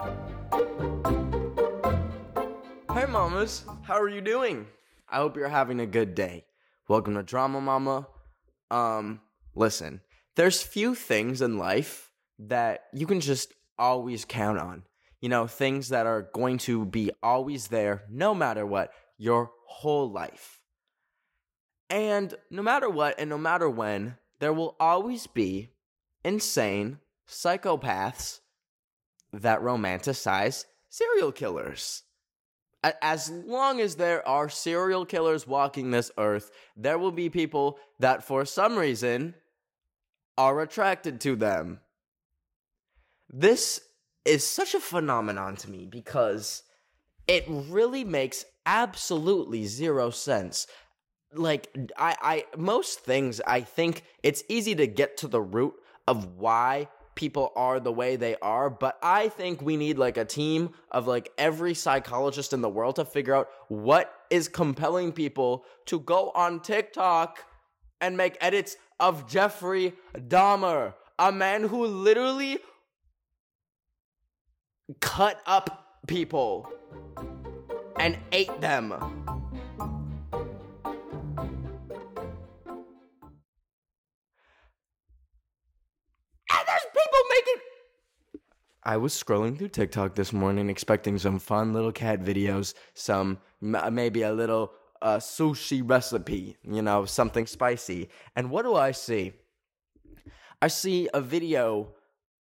Hey mamas, how are you doing? I hope you're having a good day. Welcome to Drama Mama. Um, listen, there's few things in life that you can just always count on. You know, things that are going to be always there no matter what, your whole life. And no matter what and no matter when, there will always be insane psychopaths that romanticize serial killers. As long as there are serial killers walking this earth, there will be people that for some reason are attracted to them. This is such a phenomenon to me because it really makes absolutely zero sense. Like I I most things I think it's easy to get to the root of why people are the way they are, but I think we need like a team of like every psychologist in the world to figure out what is compelling people to go on TikTok and make edits of Jeffrey Dahmer, a man who literally cut up people and ate them. I was scrolling through TikTok this morning expecting some fun little cat videos, some m- maybe a little uh, sushi recipe, you know, something spicy. And what do I see? I see a video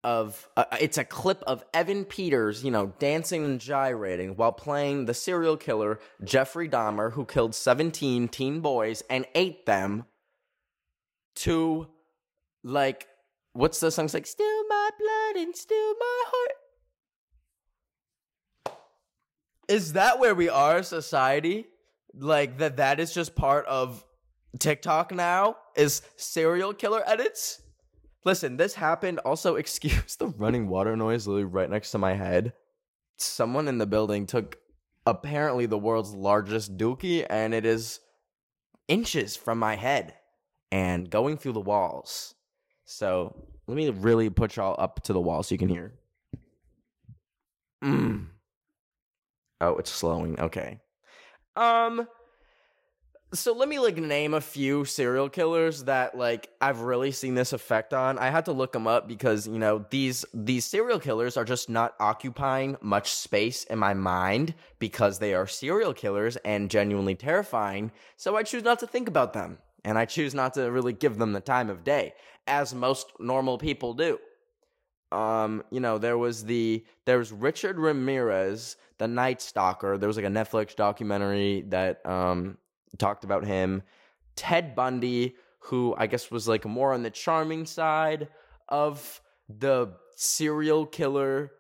of uh, it's a clip of Evan Peters, you know, dancing and gyrating while playing the serial killer Jeffrey Dahmer, who killed 17 teen boys and ate them to like what's the song? It's like still my blood and still my heart. Is that where we are, society? Like that that is just part of TikTok now? Is serial killer edits? Listen, this happened. Also, excuse the running water noise literally right next to my head. Someone in the building took apparently the world's largest dookie, and it is inches from my head and going through the walls. So let me really put y'all up to the wall so you can hear. Mm. Oh, it's slowing. Okay. Um so let me like name a few serial killers that like I've really seen this effect on. I had to look them up because, you know, these these serial killers are just not occupying much space in my mind because they are serial killers and genuinely terrifying. So I choose not to think about them and I choose not to really give them the time of day as most normal people do. Um, you know, there was the there was Richard Ramirez, the Night Stalker. There was like a Netflix documentary that um talked about him. Ted Bundy, who I guess was like more on the charming side of the serial killer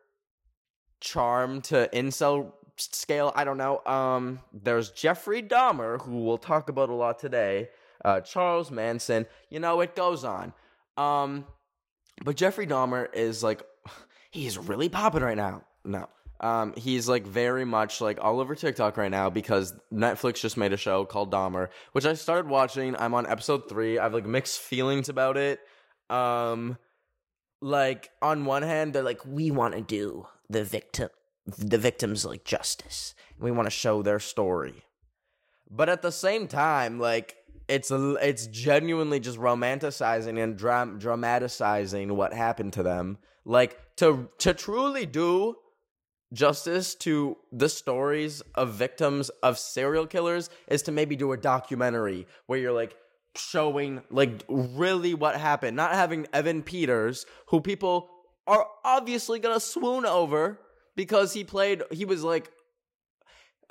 charm to incel scale. I don't know. Um, there's Jeffrey Dahmer, who we'll talk about a lot today. Uh, Charles Manson. You know, it goes on. Um, but Jeffrey Dahmer is like, he's really popping right now. No. Um, he's like very much like all over TikTok right now because Netflix just made a show called Dahmer, which I started watching. I'm on episode three. I have like mixed feelings about it. Um, like on one hand, they're like, we want to do the victim, the victims like justice. We want to show their story, but at the same time, like it's it's genuinely just romanticizing and dram- dramatizing what happened to them. Like to to truly do justice to the stories of victims of serial killers is to maybe do a documentary where you're like showing like really what happened, not having Evan Peters, who people are obviously gonna swoon over because he played, he was like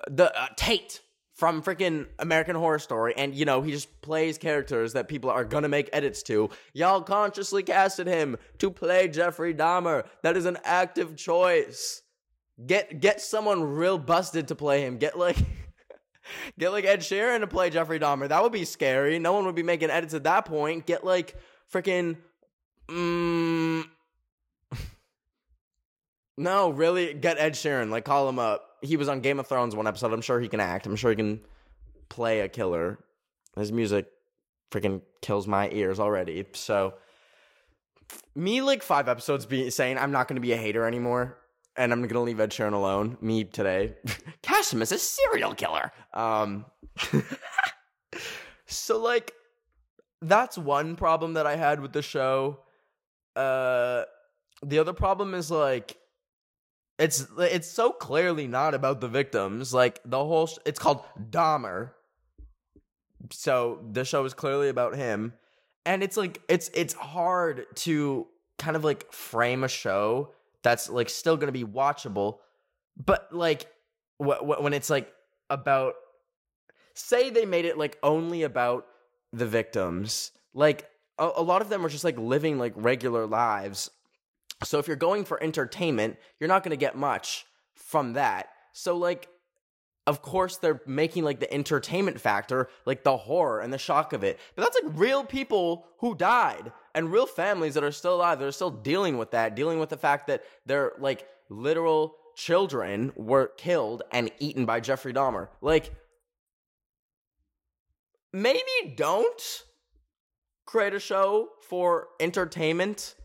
the uh, Tate from freaking American Horror Story, and you know he just plays characters that people are gonna make edits to. Y'all consciously casted him to play Jeffrey Dahmer. That is an active choice. Get get someone real busted to play him. Get like get like Ed Sheeran to play Jeffrey Dahmer. That would be scary. No one would be making edits at that point. Get like freaking mm, No, really get Ed Sheeran. Like call him up. He was on Game of Thrones one episode. I'm sure he can act. I'm sure he can play a killer. His music freaking kills my ears already. So me like five episodes be saying I'm not going to be a hater anymore and I'm gonna leave Ed Sheeran alone. Me today, cast him as a serial killer. Um, so like, that's one problem that I had with the show. Uh, the other problem is like, it's it's so clearly not about the victims. Like the whole, sh- it's called Dahmer. So the show is clearly about him, and it's like it's it's hard to kind of like frame a show that's like still gonna be watchable, but like wh- wh- when it's like about say they made it like only about the victims, like a, a lot of them are just like living like regular lives. So if you're going for entertainment, you're not gonna get much from that. So like of course they're making like the entertainment factor like the horror and the shock of it but that's like real people who died and real families that are still alive that are still dealing with that dealing with the fact that their like literal children were killed and eaten by jeffrey dahmer like maybe don't create a show for entertainment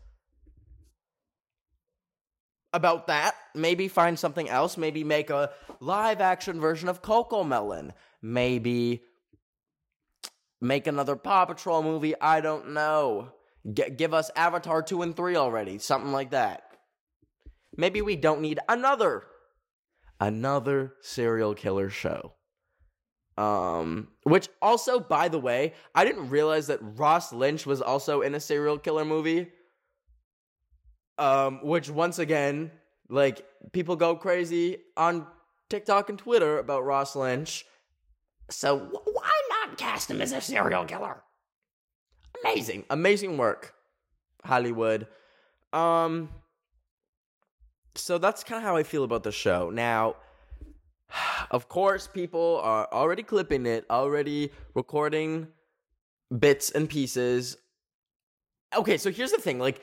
about that. Maybe find something else. Maybe make a live action version of CoComelon. Maybe make another Paw Patrol movie. I don't know. G- give us Avatar 2 and 3 already. Something like that. Maybe we don't need another another serial killer show. Um which also by the way, I didn't realize that Ross Lynch was also in a serial killer movie um, which once again, like people go crazy on TikTok and Twitter about Ross Lynch. So wh- why not cast him as a serial killer? Amazing, amazing work, Hollywood. Um, so that's kind of how I feel about the show. Now, of course, people are already clipping it, already recording bits and pieces. Okay, so here's the thing, like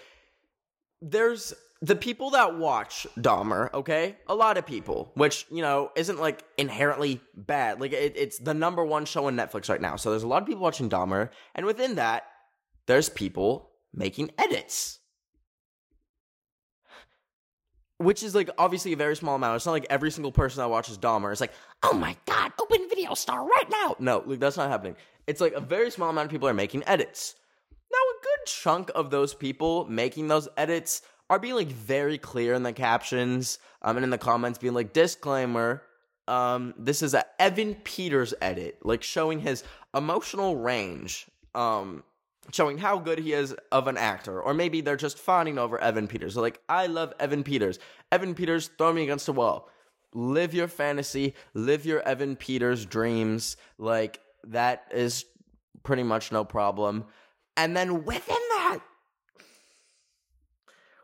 there's the people that watch Dahmer, okay? A lot of people, which, you know, isn't like inherently bad. Like, it, it's the number one show on Netflix right now. So there's a lot of people watching Dahmer. And within that, there's people making edits. Which is like obviously a very small amount. It's not like every single person that watches Dahmer is like, oh my god, open video star right now. No, like that's not happening. It's like a very small amount of people are making edits. Chunk of those people making those edits are being like very clear in the captions um, and in the comments, being like, disclaimer, um, this is a Evan Peters edit, like showing his emotional range, um, showing how good he is of an actor, or maybe they're just fawning over Evan Peters. They're like, I love Evan Peters. Evan Peters, throw me against the wall. Live your fantasy, live your Evan Peters dreams. Like, that is pretty much no problem. And then within that,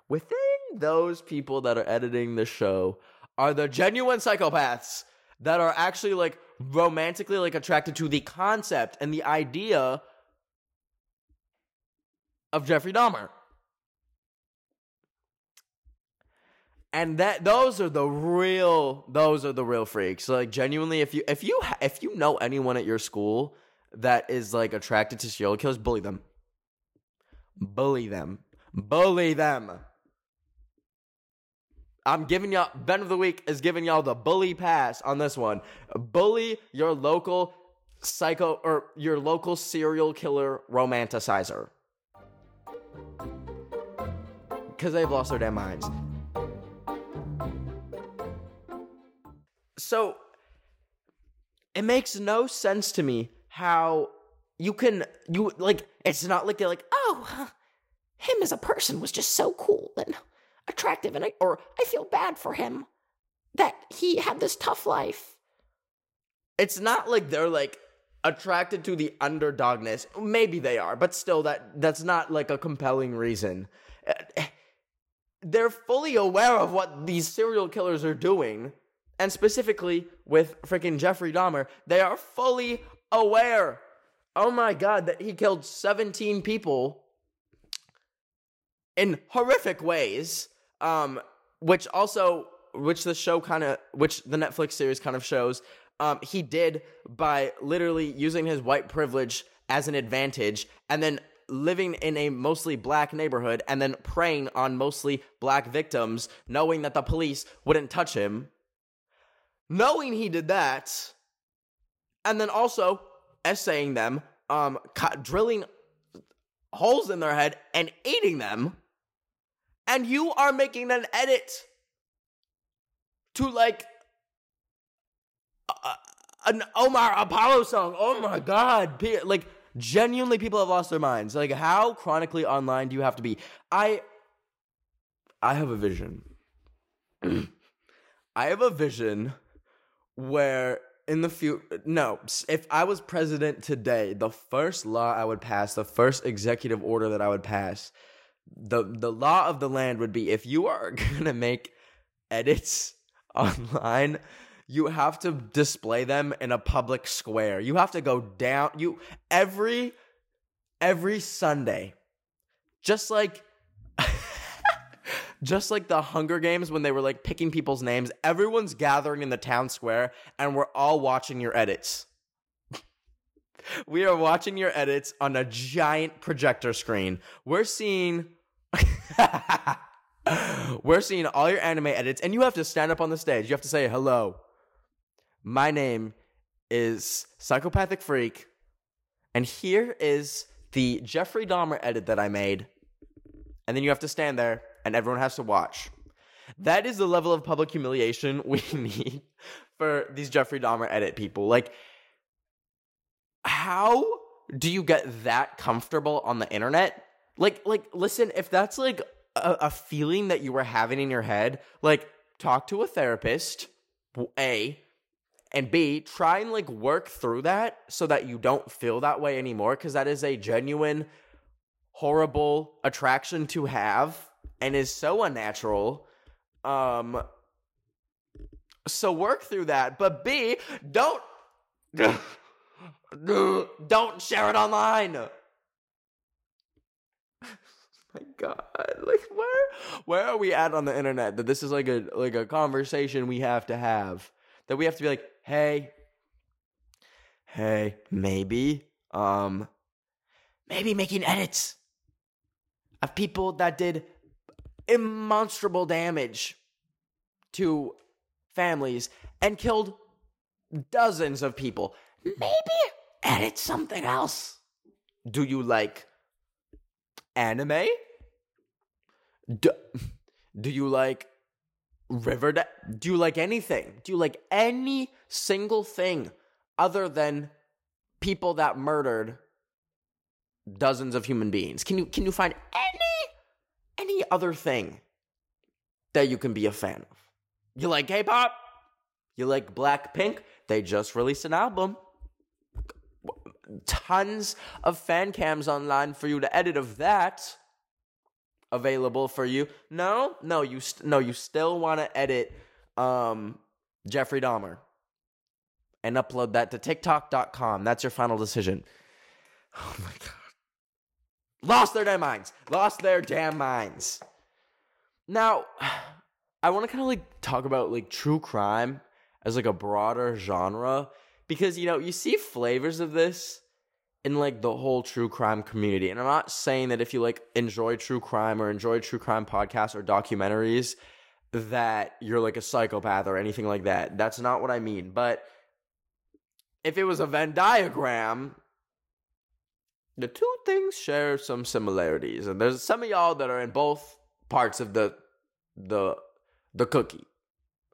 within those people that are editing the show are the genuine psychopaths that are actually like romantically like attracted to the concept and the idea of Jeffrey Dahmer. And that those are the real those are the real freaks. Like genuinely if you if you if you know anyone at your school that is like attracted to serial killers, bully them. Bully them. Bully them. I'm giving y'all Ben of the week is giving y'all the bully pass on this one. Bully your local psycho or your local serial killer romanticizer. Cause they've lost their damn minds. So it makes no sense to me how you can you like it's not like they're like oh him as a person was just so cool and attractive and I, or I feel bad for him that he had this tough life. It's not like they're like attracted to the underdogness. Maybe they are, but still that that's not like a compelling reason. Uh, They're fully aware of what these serial killers are doing, and specifically with freaking Jeffrey Dahmer, they are fully aware. Oh my god, that he killed 17 people in horrific ways um which also which the show kind of which the Netflix series kind of shows um he did by literally using his white privilege as an advantage and then living in a mostly black neighborhood and then preying on mostly black victims, knowing that the police wouldn't touch him. Knowing he did that, and then also essaying them, um, drilling holes in their head and eating them, and you are making an edit to like uh, an Omar Apollo song. Oh my god, like genuinely people have lost their minds. Like how chronically online do you have to be? I I have a vision. I have a vision where in the future no if i was president today the first law i would pass the first executive order that i would pass the the law of the land would be if you are to make edits online you have to display them in a public square. You have to go down you every every Sunday. Just like just like the Hunger Games when they were like picking people's names, everyone's gathering in the town square and we're all watching your edits. we are watching your edits on a giant projector screen. We're seeing We're seeing all your anime edits, and you have to stand up on the stage. You have to say, hello, my name is Psychopathic Freak, and here is the Jeffrey Dahmer edit that I made. And then you have to stand there, and everyone has to watch. That is the level of public humiliation we need for these Jeffrey Dahmer edit people. Like, how do you get that comfortable on the internet? Like, like, listen, if that's like a, a feeling that you were having in your head, like, talk to a therapist. A, and B, try and like work through that so that you don't feel that way anymore because that is a genuine horrible attraction to have and is so unnatural. Um so work through that, but B, don't don't share it online. my god like where where are we at on the internet that this is like a like a conversation we have to have that we have to be like hey, hey, maybe, um, maybe making edits of people that did immonstrable damage to families and killed dozens of people. Maybe edit something else. Do you like anime? Do, do you like Riverdale? Do you like anything? Do you like any single thing other than people that murdered dozens of human beings? Can you can you find any other thing that you can be a fan of? You like K-pop? You like Blackpink? They just released an album. Tons of fan cams online for you to edit of that available for you. No, no, you st- no, you still want to edit um, Jeffrey Dahmer and upload that to TikTok.com. That's your final decision. Oh my god, lost their damn minds. Lost their damn minds. Now, I want to kind of like talk about like true crime as like a broader genre because you know you see flavors of this in like the whole true crime community. And I'm not saying that if you like enjoy true crime or enjoy true crime podcasts or documentaries that you're like a psychopath or anything like that. That's not what I mean. But if it was a Venn diagram, the two things share some similarities. And there's some of y'all that are in both parts of the the the cookie.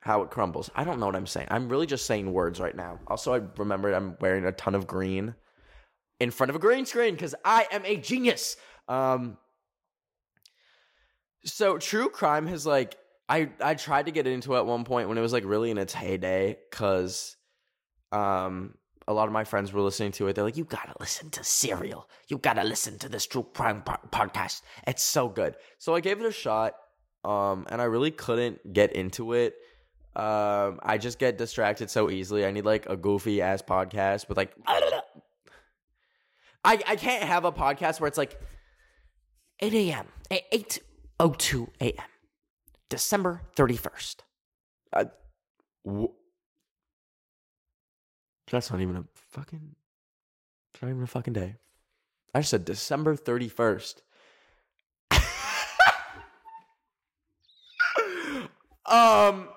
How it crumbles. I don't know what I'm saying. I'm really just saying words right now. Also, I remembered I'm wearing a ton of green in front of a green screen because I am a genius. Um, so true crime has like I I tried to get into it at one point when it was like really in its heyday because um a lot of my friends were listening to it. They're like, "You gotta listen to Serial. You gotta listen to this true crime po- podcast. It's so good." So I gave it a shot, um, and I really couldn't get into it. Um, I just get distracted so easily. I need like a goofy ass podcast with like I, I can't have a podcast where it's like 8 a.m. 8.02 a.m. December 31st. Uh, wh- that's not even a fucking. It's not even a fucking day. I just said December 31st. um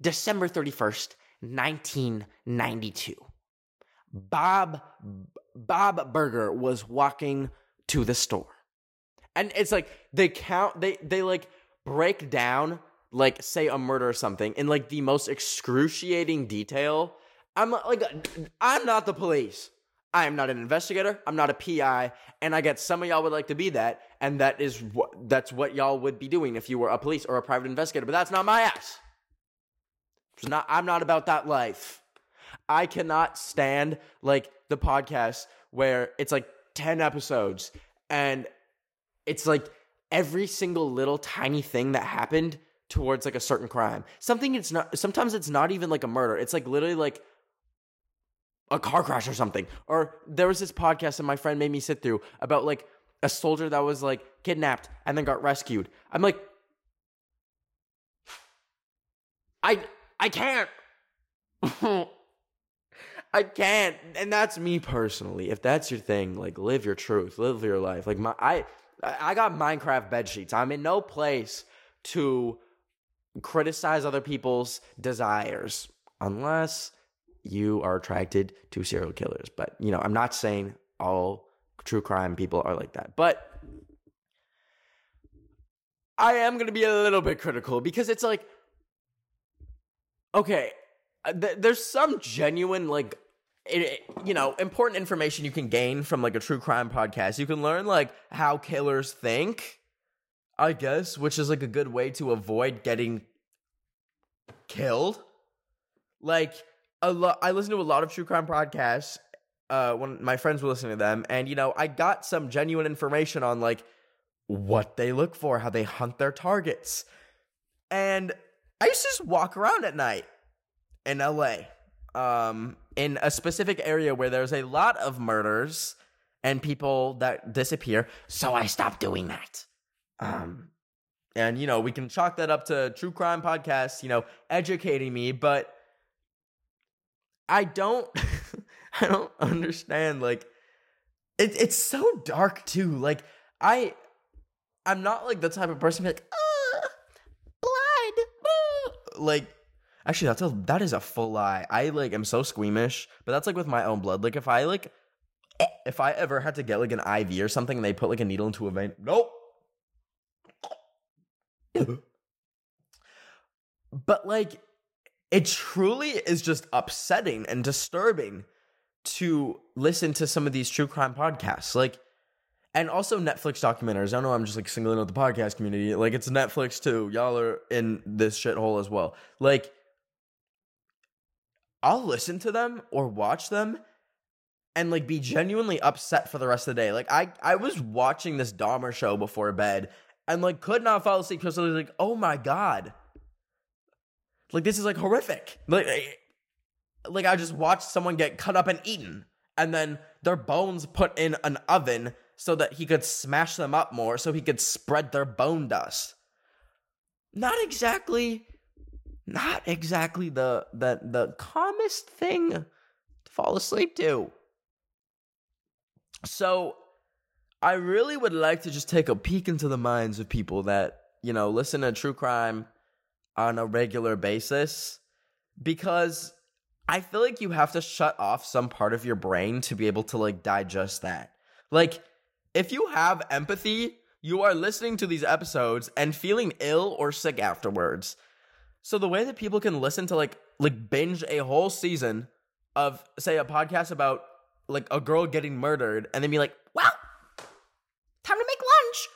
December 31st, 1992. Bob Bob Burger was walking to the store. And it's like they count they they like break down like say a murder or something in like the most excruciating detail. I'm like I'm not the police. I am not an investigator. I'm not a PI, and I get some of y'all would like to be that, and that is what that's what y'all would be doing if you were a police or a private investigator. But that's not my ass. It's not. I'm not about that life. I cannot stand like the podcast where it's like ten episodes, and it's like every single little tiny thing that happened towards like a certain crime. Something it's not. Sometimes it's not even like a murder. It's like literally like a car crash or something. Or there was this podcast that my friend made me sit through about like a soldier that was like kidnapped and then got rescued. I'm like, I I can't. I can't. And that's me personally. If that's your thing, like live your truth, live your life. Like my I I got Minecraft bed sheets. I'm in no place to criticize other people's desires unless you are attracted to serial killers. But, you know, I'm not saying all true crime people are like that. But I am going to be a little bit critical because it's like, okay, uh, th- there's some genuine, like, it, you know, important information you can gain from like a true crime podcast. You can learn like how killers think, I guess, which is like a good way to avoid getting killed. Like, a lot. I listen to a lot of true crime podcasts. Uh, when my friends were listening to them, and you know, I got some genuine information on like what they look for, how they hunt their targets, and I used to just walk around at night in LA, um, in a specific area where there's a lot of murders and people that disappear. So I stopped doing that. Um, and you know, we can chalk that up to true crime podcasts, you know, educating me, but I don't I don't understand like it, it's so dark too. Like I I'm not like the type of person to be like uh, blood. Uh. Like actually that's a that is a full lie. I like am so squeamish, but that's like with my own blood. Like if I like if I ever had to get like an IV or something and they put like a needle into a vein, nope. but like it truly is just upsetting and disturbing to listen to some of these true crime podcasts. Like, and also Netflix documentaries. I know I'm just like singling out the podcast community. Like, it's Netflix too. Y'all are in this shithole as well. Like, I'll listen to them or watch them and like be genuinely upset for the rest of the day. Like, I I was watching this Dahmer show before bed and like could not fall asleep because I was like, oh my god like this is like horrific. Like like I just watched someone get cut up and eaten and then their bones put in an oven so that he could smash them up more so he could spread their bone dust. Not exactly not exactly the the the calmest thing to fall asleep to. So I really would like to just take a peek into the minds of people that, you know, listen to true crime on a regular basis because I feel like you have to shut off some part of your brain to be able to like digest that. Like, if you have empathy, you are listening to these episodes and feeling ill or sick afterwards. So the way that people can listen to like like binge a whole season of say a podcast about like a girl getting murdered and then be like, "Well, time to make lunch."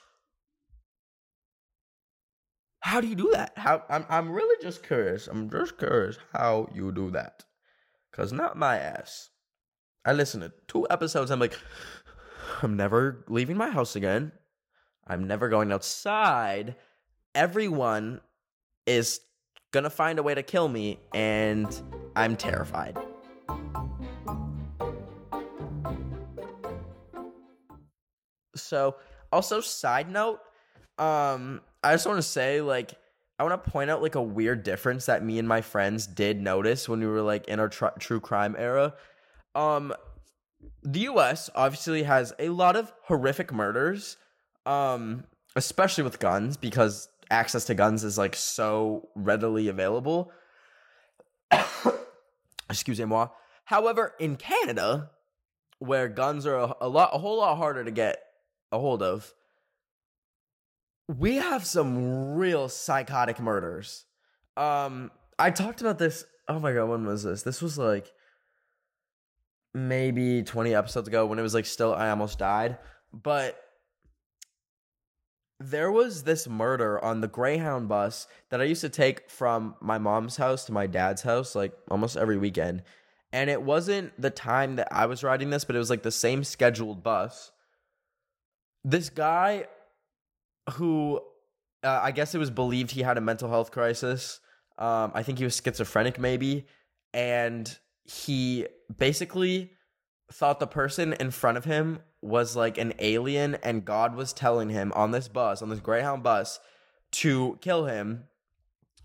How do you do that? How I'm I'm really just curious. I'm just curious how you do that. Cause not my ass. I listened to two episodes. I'm like, I'm never leaving my house again. I'm never going outside. Everyone is gonna find a way to kill me, and I'm terrified. So, also, side note, um, I just want to say, like, I want to point out like a weird difference that me and my friends did notice when we were like in our tr- true crime era. Um, the US obviously has a lot of horrific murders, um, especially with guns, because access to guns is like so readily available. Excusez-moi. However, in Canada, where guns are a, a lot a whole lot harder to get a hold of, we have some real psychotic murders. Um, I talked about this. Oh my god, when was this? This was like maybe 20 episodes ago when it was like still I almost died. But there was this murder on the Greyhound bus that I used to take from my mom's house to my dad's house like almost every weekend. And it wasn't the time that I was riding this, but it was like the same scheduled bus. This guy who uh, I guess it was believed he had a mental health crisis. Um, I think he was schizophrenic, maybe. And he basically thought the person in front of him was like an alien and God was telling him on this bus, on this Greyhound bus, to kill him.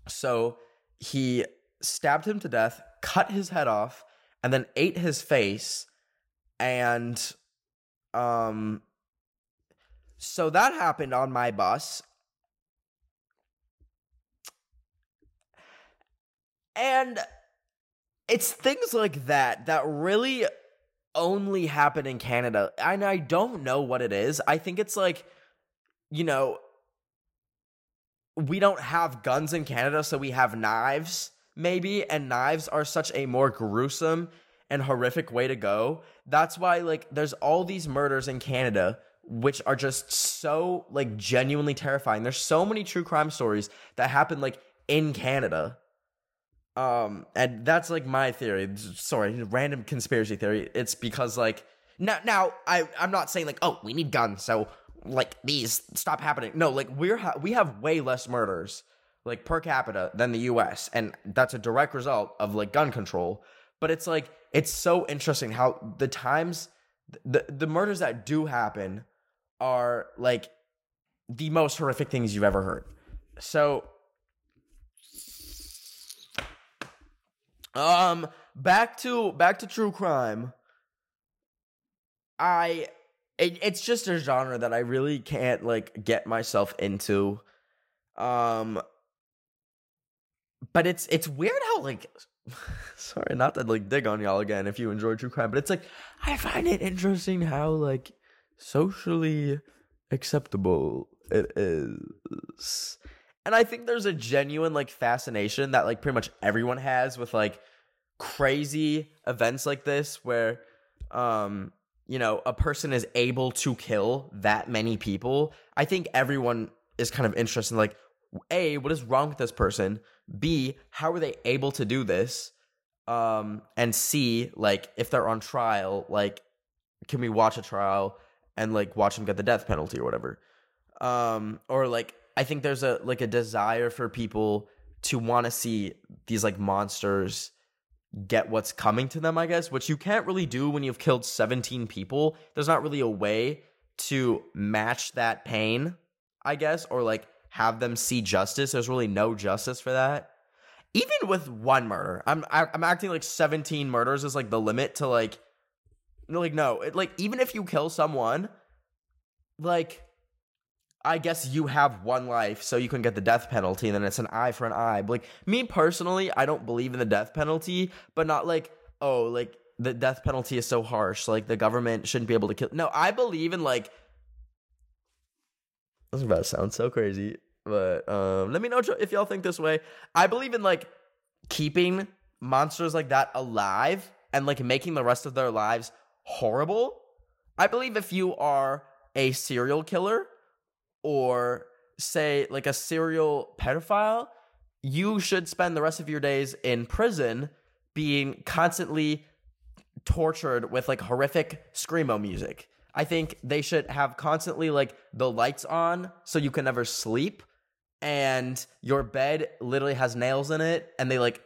So he stabbed him to death, cut his head off, and then ate his face. And um so that happened on my bus. And it's things like that that really only happen in Canada. And I don't know what it is. I think it's like, you know, we don't have guns in Canada, so we have knives, maybe. And knives are such a more gruesome and horrific way to go. That's why, like, there's all these murders in Canada which are just so like genuinely terrifying. There's so many true crime stories that happen like in Canada um, and that's like my theory. Sorry, random conspiracy theory. It's because like now, now I I'm not saying like oh we need guns so like these stop happening. No, like we're ha- we have way less murders like per capita than the U.S. and that's a direct result of like gun control. But it's like it's so interesting how the times the the murders that do happen are like the most horrific things you've ever heard. So Um, back to back to true crime. I it, it's just a genre that I really can't like get myself into. Um, but it's it's weird how like sorry not to like dig on y'all again if you enjoy true crime, but it's like I find it interesting how like socially acceptable it is. And I think there's a genuine like fascination that like pretty much everyone has with like crazy events like this where um you know a person is able to kill that many people. I think everyone is kind of interested in like a what is wrong with this person? B how are they able to do this? Um and C like if they're on trial like can we watch a trial and like watch them get the death penalty or whatever? Um or like I think there's a like a desire for people to want to see these like monsters get what's coming to them, I guess, which you can't really do when you've killed 17 people. There's not really a way to match that pain, I guess, or like have them see justice. There's really no justice for that. Even with one murder, I'm I'm acting like 17 murders is like the limit to like like no, it, like even if you kill someone, like I guess you have one life, so you can get the death penalty, and then it's an eye for an eye. But like me personally, I don't believe in the death penalty, but not like oh, like the death penalty is so harsh, like the government shouldn't be able to kill. No, I believe in like. This is about to sound so crazy, but um, let me know if y'all think this way. I believe in like keeping monsters like that alive and like making the rest of their lives horrible. I believe if you are a serial killer or say like a serial pedophile, you should spend the rest of your days in prison being constantly tortured with like horrific screamo music. I think they should have constantly like the lights on so you can never sleep and your bed literally has nails in it and they like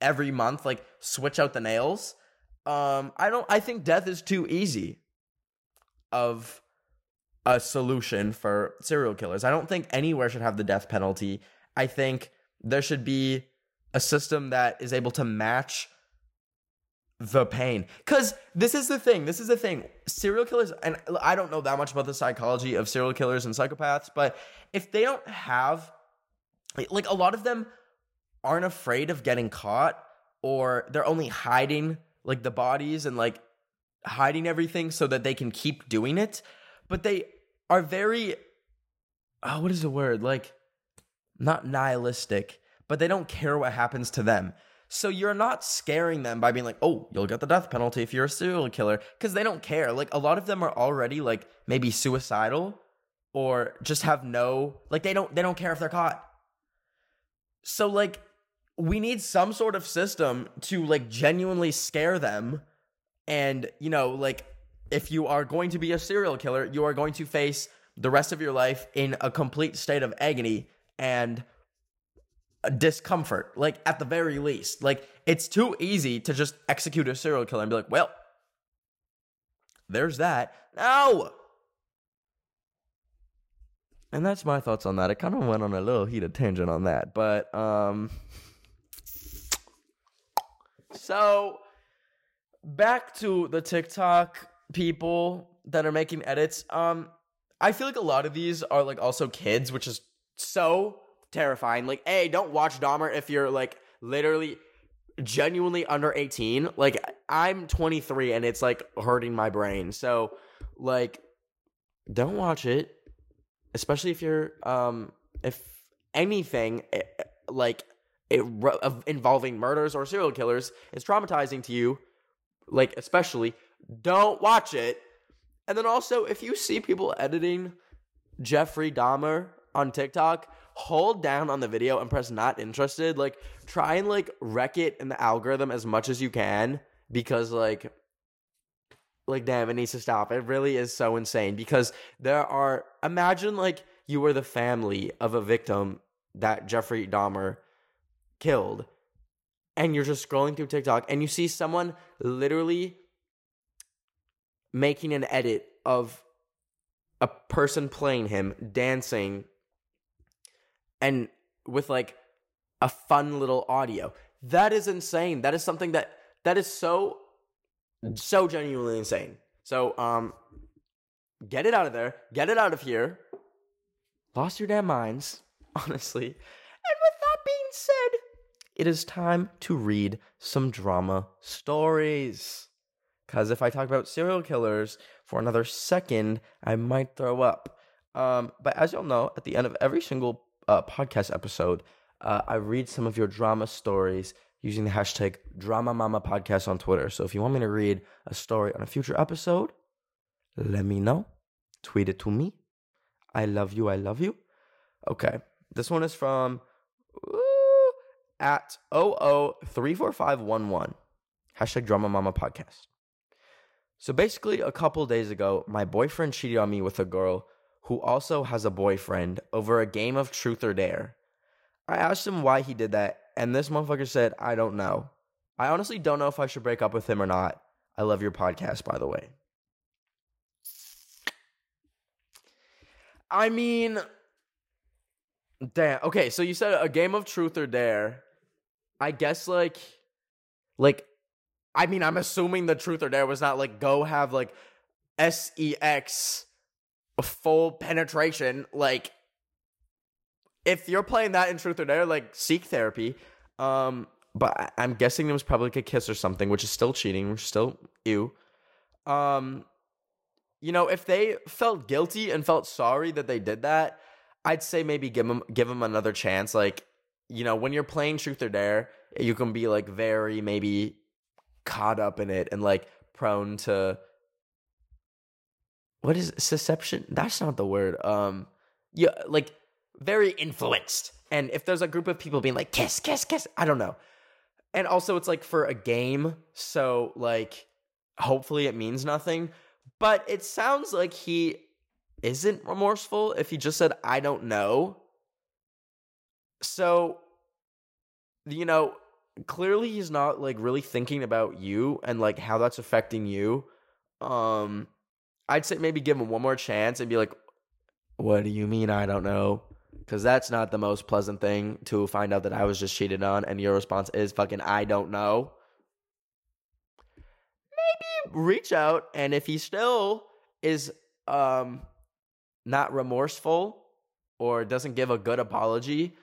every month like switch out the nails. Um I don't I think death is too easy of a solution for serial killers. I don't think anywhere should have the death penalty. I think there should be a system that is able to match the pain. Cause this is the thing. This is the thing. Serial killers, and I don't know that much about the psychology of serial killers and psychopaths, but if they don't have, like, a lot of them aren't afraid of getting caught, or they're only hiding like the bodies and like hiding everything so that they can keep doing it. But they are very, oh, what is the word? Like, not nihilistic, but they don't care what happens to them. So you're not scaring them by being like, "Oh, you'll get the death penalty if you're a serial killer," because they don't care. Like a lot of them are already like maybe suicidal or just have no like they don't they don't care if they're caught. So like we need some sort of system to like genuinely scare them and you know like if you are going to be a serial killer, you are going to face the rest of your life in a complete state of agony and discomfort, like at the very least. Like it's too easy to just execute a serial killer and be like, well, there's that. No. And that's my thoughts on that. I kind of went on a little heated tangent on that, but um so back to the TikTok people that are making edits. Um I feel like a lot of these are like also kids, which is so terrifying. Like, hey, don't watch Dahmer if you're like literally genuinely under 18. Like, I'm 23 and it's like hurting my brain. So, like, don't watch it, especially if you're, um, if anything eh, eh, like it, involving murders or serial killers is traumatizing to you, like, especially, don't watch it. And then also, if you see people editing Jeffrey Dahmer on TikTok, hold down on the video and press not interested. Like try and like wreck it in the algorithm as much as you can because like like damn it needs to stop. It really is so insane because there are imagine like you were the family of a victim that Jeffrey Dahmer killed and you're just scrolling through TikTok and you see someone literally making an edit of a person playing him dancing and with like a fun little audio. That is insane. That is something that that is so so genuinely insane. So um get it out of there. Get it out of here. Lost your damn minds, honestly. And with that being said, it is time to read some drama stories. Cause if I talk about serial killers for another second, I might throw up. Um, but as y'all know, at the end of every single uh, podcast episode, uh, I read some of your drama stories using the hashtag Drama Mama Podcast on Twitter. So if you want me to read a story on a future episode, let me know. Tweet it to me. I love you. I love you. Okay. This one is from at 0034511. Hashtag Drama Mama Podcast. So basically, a couple days ago, my boyfriend cheated on me with a girl who also has a boyfriend, over a game of truth or dare. I asked him why he did that, and this motherfucker said, I don't know. I honestly don't know if I should break up with him or not. I love your podcast, by the way. I mean, damn. Okay, so you said a game of truth or dare. I guess like, like, I mean, I'm assuming the truth or dare was not like go have like sex full penetration, like if you're playing that in Truth or Dare, like seek therapy. Um, but I'm guessing it was probably like a kiss or something, which is still cheating, which is still ew. Um, you know, if they felt guilty and felt sorry that they did that, I'd say maybe give them give them another chance. Like, you know, when you're playing Truth or Dare, you can be like very maybe caught up in it and like prone to what is it? susception? That's not the word. Um, yeah, like very influenced. And if there's a group of people being like kiss, kiss, kiss, I don't know. And also, it's like for a game, so like hopefully it means nothing. But it sounds like he isn't remorseful if he just said I don't know. So, you know, clearly he's not like really thinking about you and like how that's affecting you. Um I'd say maybe give him one more chance and be like, "What do you mean I don't know?" Because that's not the most pleasant thing to find out that I was just cheated on, and your response is fucking I don't know. Maybe reach out, and if he still is um not remorseful or doesn't give a good apology,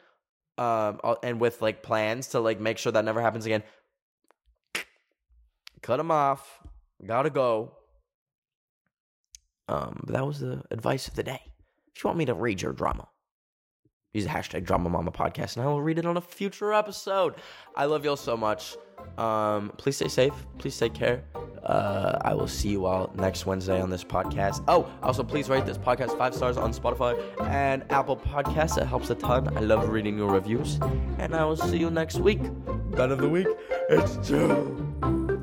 um, and with like plans to like make sure that never happens again, cut him off. Gotta go. Um, but that was the advice of the day. If you want me to read your drama, use the hashtag Drama Mama Podcast, and I will read it on a future episode. I love y'all so much. Um, please stay safe. Please take care. Uh, I will see you all next Wednesday on this podcast. Oh, also please rate this podcast five stars on Spotify and Apple Podcasts. It helps a ton. I love reading your reviews, and I will see you next week. Ben of the week. It's Joe.